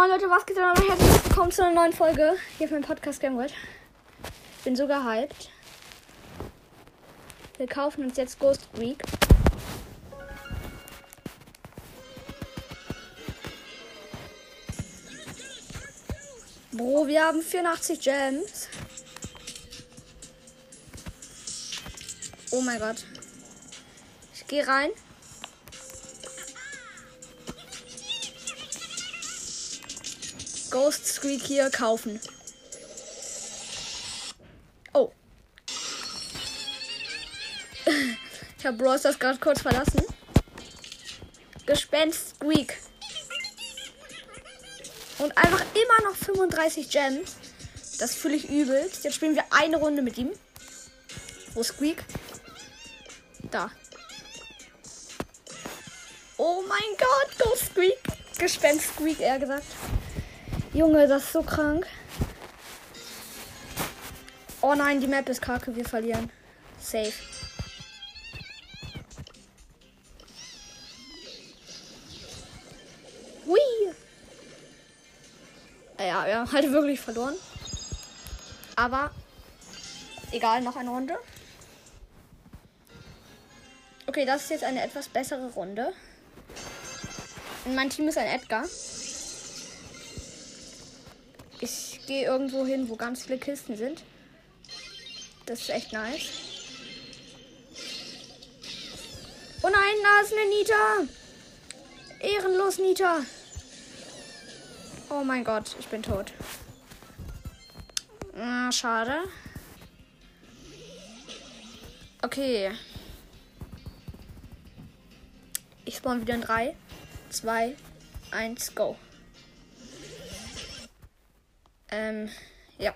Moin Leute, was geht denn? Herzlich willkommen zu einer neuen Folge hier auf meinem Podcast Game World. Bin so gehypt. Wir kaufen uns jetzt Ghost Week. Bro, wir haben 84 Gems. Oh mein Gott. Ich gehe rein. Ghost Squeak hier kaufen. Oh. ich habe Bros das gerade kurz verlassen. Gespenst Squeak. Und einfach immer noch 35 Gems. Das fühle ich übelst. Jetzt spielen wir eine Runde mit ihm. Wo Squeak? Da. Oh mein Gott, Ghost Squeak. Gespenst Squeak, eher gesagt. Junge, das ist so krank. Oh nein, die Map ist kacke, wir verlieren. Safe. Hui. Ja, wir haben halt wirklich verloren. Aber egal, noch eine Runde. Okay, das ist jetzt eine etwas bessere Runde. Und mein Team ist ein Edgar. Ich gehe irgendwo hin, wo ganz viele Kisten sind. Das ist echt nice. Oh nein, da ist eine Nita. Ehrenlos, Nita. Oh mein Gott, ich bin tot. Ah, schade. Okay. Ich spawn wieder in 3, 2, 1, go. Ähm, ja.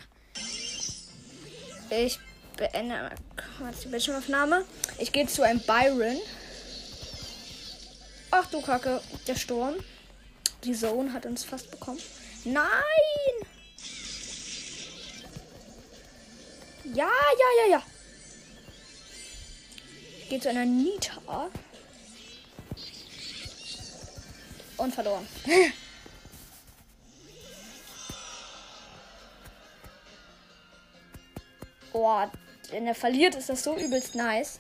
Ich beende die Bildschirmaufnahme. Ich gehe zu einem Byron. Ach du Kacke, der Sturm. Die Zone hat uns fast bekommen. Nein! Ja, ja, ja, ja. Gehe zu einer Nita. Und verloren. Boah, wenn er verliert, ist das so übelst nice.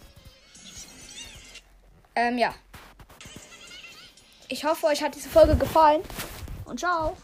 Ähm, ja. Ich hoffe, euch hat diese Folge gefallen. Und ciao.